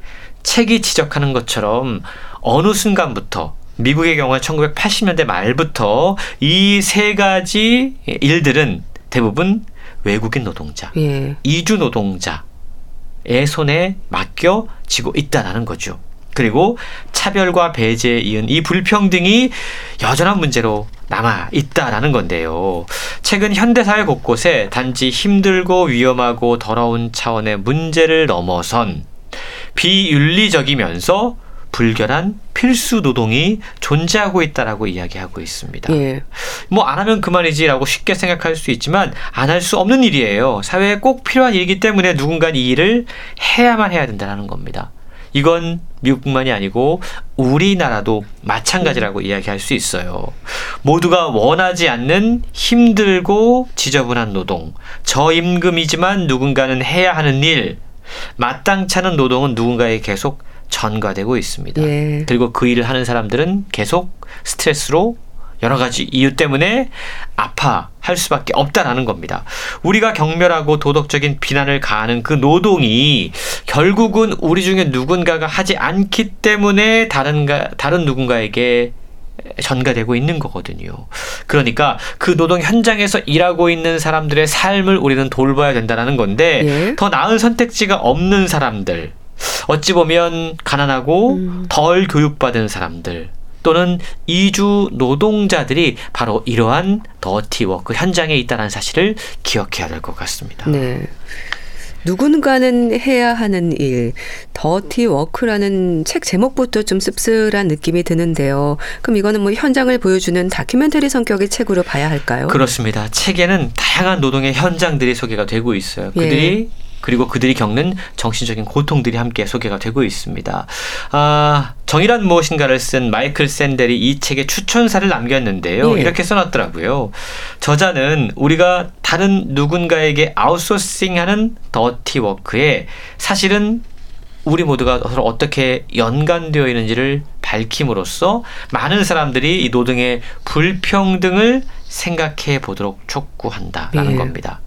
책이 지적하는 것처럼 어느 순간부터 미국의 경우에 1980년대 말부터 이 세 가지 일들은 대부분 외국인 노동자,
예.
이주 노동자의 손에 맡겨지고 있다라는 거죠. 그리고 차별과 배제에 이은 이 불평등이 여전한 문제로 남아 있다라는 건데요. 최근 현대사회 곳곳에 단지 힘들고 위험하고 더러운 차원의 문제를 넘어선 비윤리적이면서 불결한 필수 노동이 존재하고 있다라고 이야기하고 있습니다.
예.
뭐안 하면 그만이지라고 쉽게 생각할 수 있지만 안 할 수 없는 일이에요. 사회에 꼭 필요한 일이기 때문에 누군가 이 일을 해야만 해야 된다는 겁니다. 이건 미국뿐만이 아니고 우리나라도 마찬가지라고 이야기할 수 있어요. 모두가 원하지 않는 힘들고 지저분한 노동, 저임금이지만 누군가는 해야 하는 일, 마땅치 않은 노동은 누군가에 계속 전가되고 있습니다.
예.
그리고 그 일을 하는 사람들은 계속 스트레스로 여러 가지 이유 때문에 아파할 수밖에 없다라는 겁니다. 우리가 경멸하고 도덕적인 비난을 가하는 그 노동이 결국은 우리 중에 누군가가 하지 않기 때문에 다른가 다른 누군가에게 전가되고 있는 거거든요. 그러니까 그 노동 현장에서 일하고 있는 사람들의 삶을 우리는 돌봐야 된다는 건데
예.
더 나은 선택지가 없는 사람들, 어찌 보면 가난하고 덜 교육받은 사람들 또는 이주 노동자들이 바로 이러한 더티워크 현장에 있다는 사실을 기억해야 될 것 같습니다.
네. 누군가는 해야 하는 일, 더티 워크라는 책 제목부터 좀 씁쓸한 느낌이 드는데요. 그럼 이거는 뭐 현장을 보여주는 다큐멘터리 성격의 책으로 봐야 할까요?
그렇습니다. 책에는 다양한 노동의 현장들이 소개가 되고 있어요. 그들이 그리고 그들이 겪는 정신적인 고통들이 함께 소개가 되고 있습니다. 아, 정의란 무엇인가를 쓴 마이클 샌델이 이 책에 추천사를 남겼는데요.
예.
이렇게 써놨더라고요. 저자는 우리가 다른 누군가에게 아웃소싱하는 더티 워크에 사실은 우리 모두가 서로 어떻게 연관되어 있는지를 밝힘으로써 많은 사람들이 이 노동의 불평등을 생각해 보도록 촉구한다라는
예.
겁니다.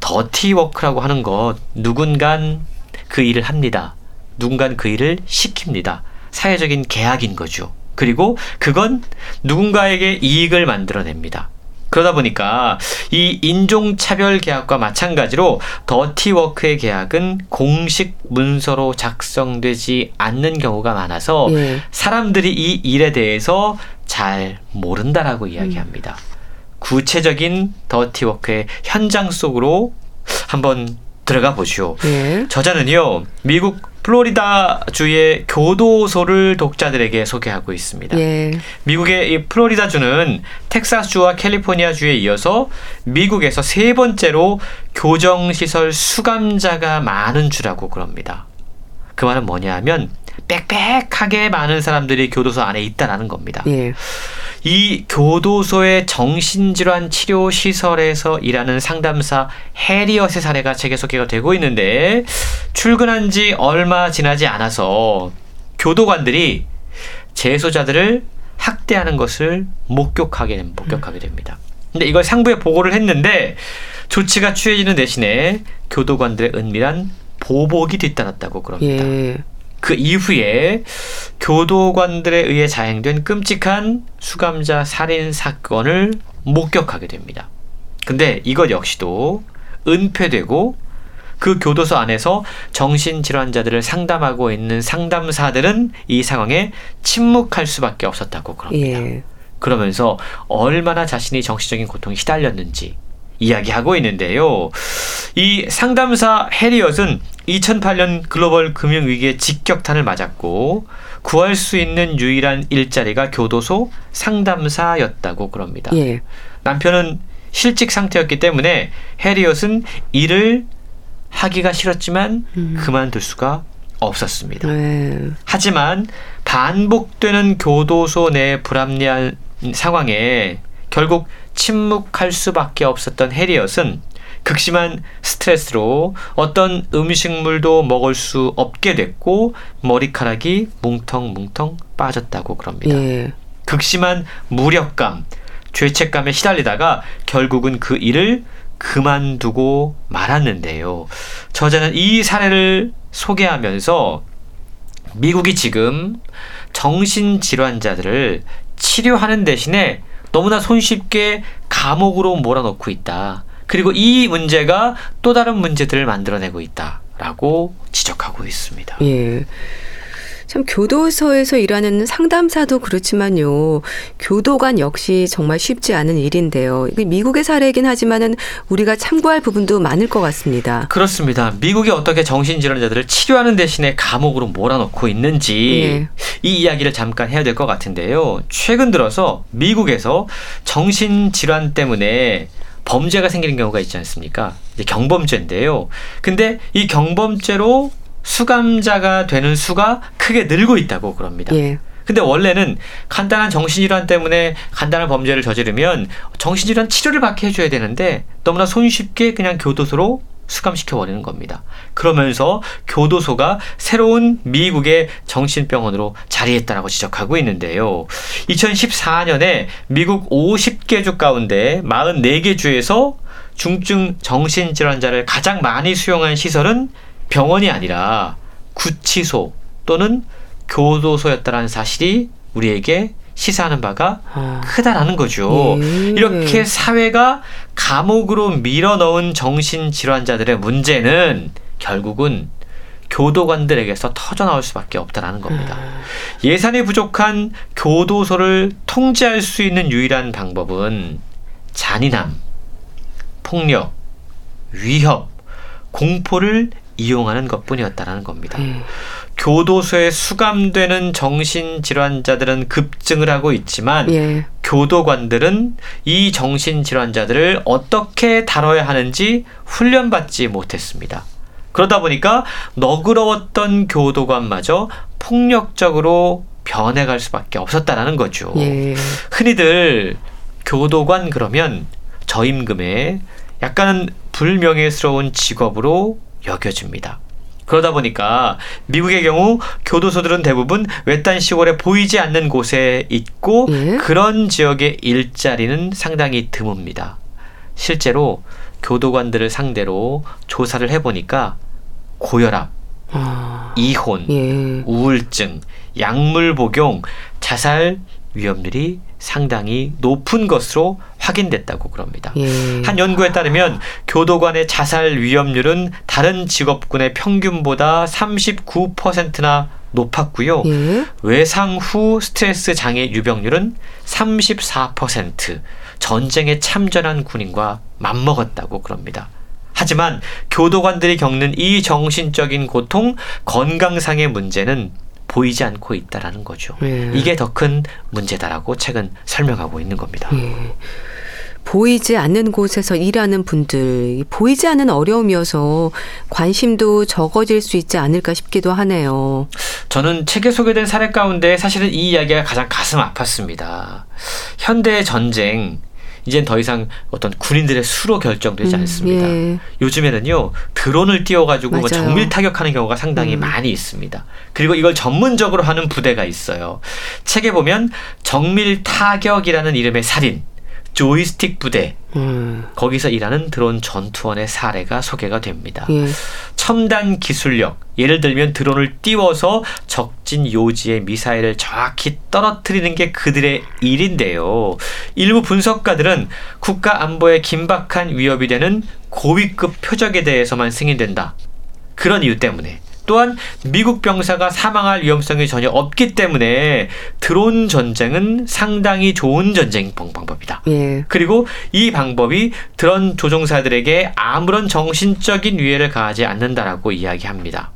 더티 워크라고 하는 것 누군간 그 일을 합니다. 누군간 그 일을 시킵니다. 사회적인 계약인 거죠. 그리고 그건 누군가에게 이익을 만들어냅니다. 그러다 보니까 이 인종차별 계약과 마찬가지로 더티워크의 계약은 공식 문서로 작성되지 않는 경우가 많아서
예.
사람들이 이 일에 대해서 잘 모른다라고 이야기합니다. 구체적인 더티워크의 현장 속으로 한번 들어가 보시오.
예.
저자는요, 미국 플로리다 주의 교도소를 독자들에게 소개하고 있습니다.
예.
미국의 이 플로리다 주는 텍사스 주와 캘리포니아 주에 이어서 미국에서 세 번째로 교정시설 수감자가 많은 주라고 그럽니다. 그 말은 뭐냐 하면 빽빽하게 많은 사람들이 교도소 안에 있다라는 겁니다.
예.
이 교도소의 정신질환 치료 시설에서 일하는 상담사 해리엇의 사례가 책에 소개가 되고 있는데 출근한 지 얼마 지나지 않아서 교도관들이 재소자들을 학대하는 것을 목격하게 목격하게 됩니다. 근데 이걸 상부에 보고를 했는데 조치가 취해지는 대신에 교도관들의 은밀한 보복이 뒤따랐다고 그럽니다.
예.
그 이후에 교도관들에 의해 자행된 끔찍한 수감자 살인 사건을 목격하게 됩니다. 근데 이것 역시도 은폐되고 그 교도소 안에서 정신질환자들을 상담하고 있는 상담사들은 이 상황에 침묵할 수밖에 없었다고 그럽니다.
예.
그러면서 얼마나 자신이 정신적인 고통에 시달렸는지 이야기하고 있는데요. 이 상담사 해리엇은 2008년 글로벌 금융위기에 직격탄을 맞았고 구할 수 있는 유일한 일자리가 교도소 상담사였다고 그럽니다.
예.
남편은 실직 상태였기 때문에 해리엇은 일을 하기가 싫었지만
음.
그만둘 수가 없었습니다.
네.
하지만 반복되는 교도소 내 불합리한 상황에 결국 침묵할 수밖에 없었던 해리엇은 극심한 스트레스로 어떤 음식물도 먹을 수 없게 됐고 머리카락이 뭉텅뭉텅 빠졌다고 그럽니다.
예.
극심한 무력감, 죄책감에 시달리다가 결국은 그 일을 그만두고 말았는데요. 저자는 이 사례를 소개하면서 미국이 지금 정신질환자들을 치료하는 대신에 너무나 손쉽게 감옥으로 몰아넣고 있다. 그리고 이 문제가 또 다른 문제들을 만들어내고 있다라고 지적하고 있습니다.
예. 참 교도소에서 일하는 상담사도 그렇지만요. 교도관 역시 정말 쉽지 않은 일인데요. 미국의 사례이긴 하지만은 우리가 참고할 부분도 많을 것 같습니다.
그렇습니다. 미국이 어떻게 정신질환자들을 치료하는 대신에 감옥으로 몰아넣고 있는지
예.
이 이야기를 잠깐 해야 될 것 같은데요. 최근 들어서 미국에서 정신질환 때문에 범죄가 생기는 경우가 있지 않습니까? 이제 경범죄인데요. 근데 이 경범죄로 수감자가 되는 수가 크게 늘고 있다고 그럽니다.
예.
근데 원래는 간단한 정신질환 때문에 간단한 범죄를 저지르면 정신질환 치료를 받게 해줘야 되는데 너무나 손쉽게 그냥 교도소로 수감시켜 버리는 겁니다. 그러면서 교도소가 새로운 미국의 정신병원으로 자리했다라고 지적하고 있는데요. 2014년에 미국 50개 주 가운데 44개 주에서 중증 정신질환자를 가장 많이 수용한 시설은 병원이 아니라 구치소 또는 교도소였다라는 사실이 우리에게 시사하는 바가
아.
크다라는 거죠.
예.
이렇게 사회가 감옥으로 밀어넣은 정신질환자들의 문제는 결국은 교도관들에게서 터져 나올 수밖에 없다라는 겁니다. 예산이 부족한 교도소를 통제할 수 있는 유일한 방법은 잔인함, 폭력, 위협, 공포를 이용하는 것뿐이었다라는 겁니다.
예.
교도소에 수감되는 정신질환자들은 급증을 하고 있지만
예.
교도관들은 이 정신질환자들을 어떻게 다뤄야 하는지 훈련받지 못했습니다. 그러다 보니까 너그러웠던 교도관마저 폭력적으로 변해갈 수밖에 없었다라는 거죠.
예.
흔히들 교도관 그러면 저임금에 약간은 불명예스러운 직업으로 여겨집니다. 그러다 보니까 미국의 경우 교도소들은 대부분 외딴 시골에 보이지 않는 곳에 있고
예.
그런 지역의 일자리는 상당히 드뭅니다. 실제로 교도관들을 상대로 조사를 해보니까 고혈압,
아.
이혼,
예.
우울증, 약물 복용, 자살 위험률이 상당히 높은 것으로 확인됐다고 그럽니다.
예.
한 연구에 따르면 교도관의 자살 위험률은 다른 직업군의 평균보다 39%나 높았고요.
예.
외상 후 스트레스 장애 유병률은 34% 전쟁에 참전한 군인과 맞먹었다고 그럽니다. 하지만 교도관들이 겪는 이 정신적인 고통, 건강상의 문제는 보이지 않고 있다라는 거죠.
예.
이게 더 큰 문제다라고 책은 설명하고 있는 겁니다.
예. 보이지 않는 곳에서 일하는 분들, 이 보이지 않는 어려움이어서 관심도 적어질 수 있지 않을까 싶기도 하네요.
저는 책에 소개된 사례 가운데 사실은 이 이야기가 가장 가슴 아팠습니다. 현대 전쟁 이젠 더 이상 어떤 군인들의 수로 결정되지
음,
않습니다.
예.
요즘에는,요 드론을 띄워가지고 뭐. 정밀 타격하는 경우가 상당히
음.
많이 있습니다. 그리고 이걸 전문적으로 하는 부대가 있어요. 책에 보면 정밀 타격이라는 이름의 살인 조이스틱 부대
음.
거기서 일하는 드론 전투원의 사례가 소개가 됩니다.
예.
첨단 기술력, 예를 들면 드론을 띄워서 적진 요지의 미사일을 정확히 떨어뜨리는 게 그들의 일인데요. 일부 분석가들은 국가 안보에 긴박한 위협이 되는 고위급 표적에 대해서만 승인된다. 그런 이유 때문에 또한 미국 병사가 사망할 위험성이 전혀 없기 때문에 드론 전쟁은 상당히 좋은 전쟁 방법이다.
예.
그리고 이 방법이 드론 조종사들에게 아무런 정신적인 위해를 가하지 않는다라고 이야기합니다.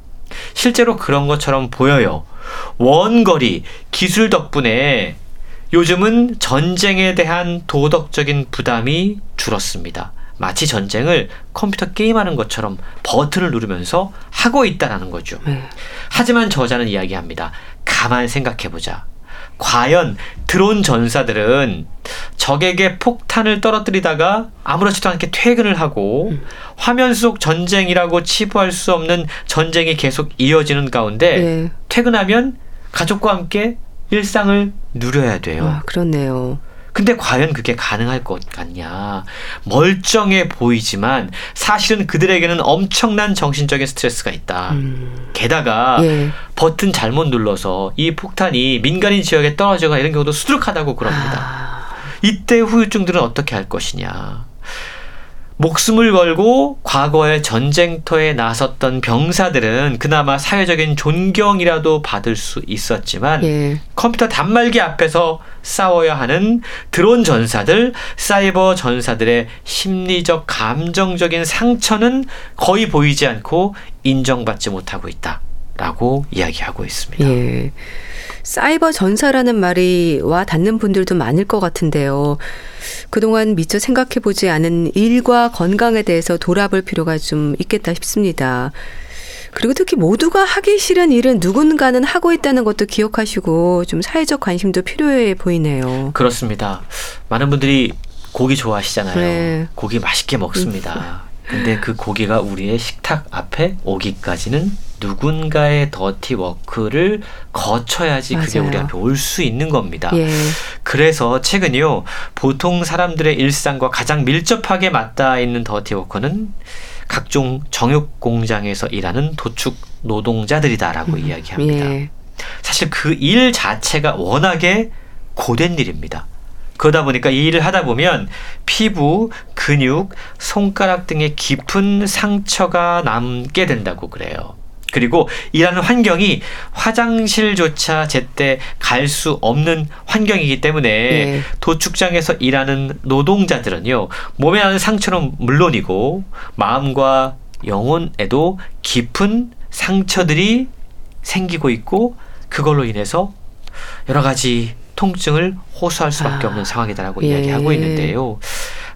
실제로 그런 것처럼 보여요. 원거리 기술 덕분에 요즘은 전쟁에 대한 도덕적인 부담이 줄었습니다. 마치 전쟁을 컴퓨터 게임하는 것처럼 버튼을 누르면서 하고 있다라는 거죠.
네.
하지만 저자는 이야기합니다. 가만 생각해 보자. 과연 드론 전사들은 적에게 폭탄을 떨어뜨리다가 아무렇지도 않게 퇴근을 하고
음.
화면 속 전쟁이라고 치부할 수 없는 전쟁이 계속 이어지는 가운데
예.
퇴근하면 가족과 함께 일상을 누려야 돼요.
아, 그렇네요.
근데 과연 그게 가능할 것 같냐? 멀쩡해 보이지만 사실은 그들에게는 엄청난 정신적인 스트레스가 있다.
음.
게다가
예.
버튼 잘못 눌러서 이 폭탄이 민간인 지역에 떨어져가 이런 경우도 수두룩하다고 그럽니다.
아,
이때 후유증들은 어떻게 할 것이냐? 목숨을 걸고 과거에 전쟁터에 나섰던 병사들은 그나마 사회적인 존경이라도 받을 수 있었지만
예.
컴퓨터 단말기 앞에서 싸워야 하는 드론 전사들, 사이버 전사들의 심리적, 감정적인 상처는 거의 보이지 않고 인정받지 못하고 있다. 라고 이야기하고 있습니다.
예. 사이버 전사라는 말이 와 닿는 분들도 많을 것 같은데요. 그동안 미처 생각해 보지 않은 일과 건강에 대해서 돌아볼 필요가 좀 있겠다 싶습니다. 그리고 특히 모두가 하기 싫은 일은 누군가는 하고 있다는 것도 기억하시고 좀 사회적 관심도 필요해 보이네요.
그렇습니다. 많은 분들이 고기 좋아하시잖아요.
네.
고기 맛있게 먹습니다. 근데 그 고기가 우리의 식탁 앞에 오기까지는 누군가의 더티 워크를 거쳐야지 그게
맞아요.
우리 앞에 올 수 있는 겁니다.
예.
그래서 최근요 보통 사람들의 일상과 가장 밀접하게 맞닿아 있는 더티 워커는 각종 정육 공장에서 일하는 도축 노동자들이다라고 이야기합니다.
예.
사실 그 일 자체가 워낙에 고된 일입니다. 그러다 보니까 이 일을 하다 보면 피부, 근육, 손가락 등의 깊은 상처가 남게 된다고 그래요. 그리고 일하는 환경이 화장실조차 제때 갈 수 없는 환경이기 때문에
예.
도축장에서 일하는 노동자들은요 몸에 나는 상처는 물론이고 마음과 영혼에도 깊은 상처들이 생기고 있고 그걸로 인해서 여러 가지 통증을 호소할 수밖에
아,
없는 상황이다라고
예.
이야기하고 있는데요.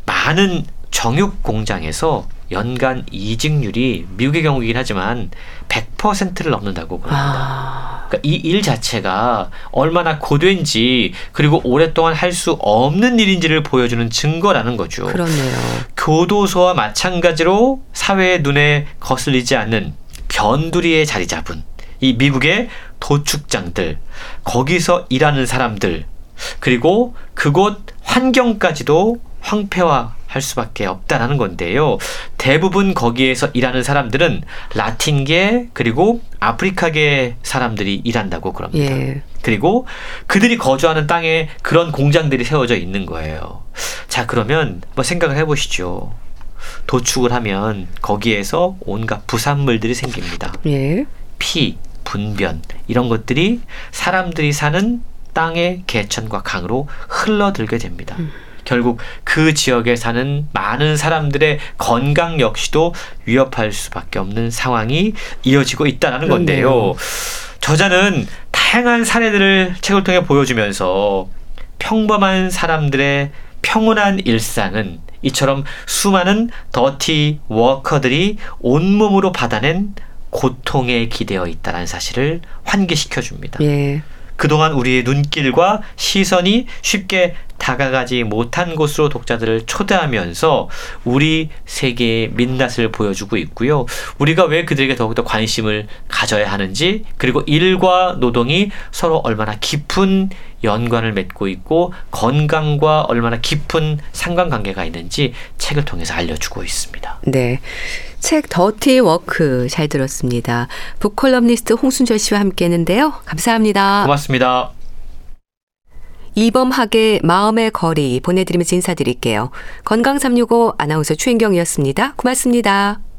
많은 정육 공장에서 연간 이직률이 미국의 경우이긴 하지만 100%를 넘는다고 그럽니다.
아.
그러니까 이 일 자체가 얼마나 고된지 그리고 오랫동안 할 수 없는 일인지를 보여주는 증거라는 거죠.
그렇네요.
교도소와 마찬가지로 사회의 눈에 거슬리지 않는 변두리에 자리 잡은 이 미국의 도축장들, 거기서 일하는 사람들, 그리고 그곳 환경까지도 황폐화 할 수밖에 없다라는 건데요. 대부분 거기에서 일하는 사람들은 라틴계 그리고 아프리카계 사람들이 일한다고 그럽니다.
예.
그리고 그들이 거주하는 땅에 그런 공장들이 세워져 있는 거예요. 자, 그러면 뭐 생각을 해 보시죠. 도축을 하면 거기에서 온갖 부산물들이 생깁니다.
예.
피, 분변 이런 것들이 사람들이 사는 땅의 개천과 강으로 흘러들게 됩니다. 결국 그 지역에 사는 많은 사람들의 건강 역시도 위협할 수밖에 없는 상황이 이어지고 있다는 건데요. 저자는 다양한 사례들을 책을 통해 보여주면서 평범한 사람들의 평온한 일상은 이처럼 수많은 더티 워커들이 온몸으로 받아낸 고통에 기대어 있다는 사실을 환기시켜 줍니다.
예.
그동안 우리의 눈길과 시선이 쉽게 다가가지 못한 곳으로 독자들을 초대하면서 우리 세계의 민낯을 보여주고 있고요. 우리가 왜 그들에게 더욱더 관심을 가져야 하는지, 그리고 일과 노동이 서로 얼마나 깊은 연관을 맺고 있고, 건강과 얼마나 깊은 상관관계가 있는지 책을 통해서 알려주고 있습니다.
네. 책 Dirty Work 잘 들었습니다. 북컬럼니스트 홍순철 씨와 함께 했는데요. 감사합니다.
고맙습니다.
이범학의 마음의 거리 보내드리면서 인사드릴게요. 건강365 아나운서 최인경이었습니다. 고맙습니다.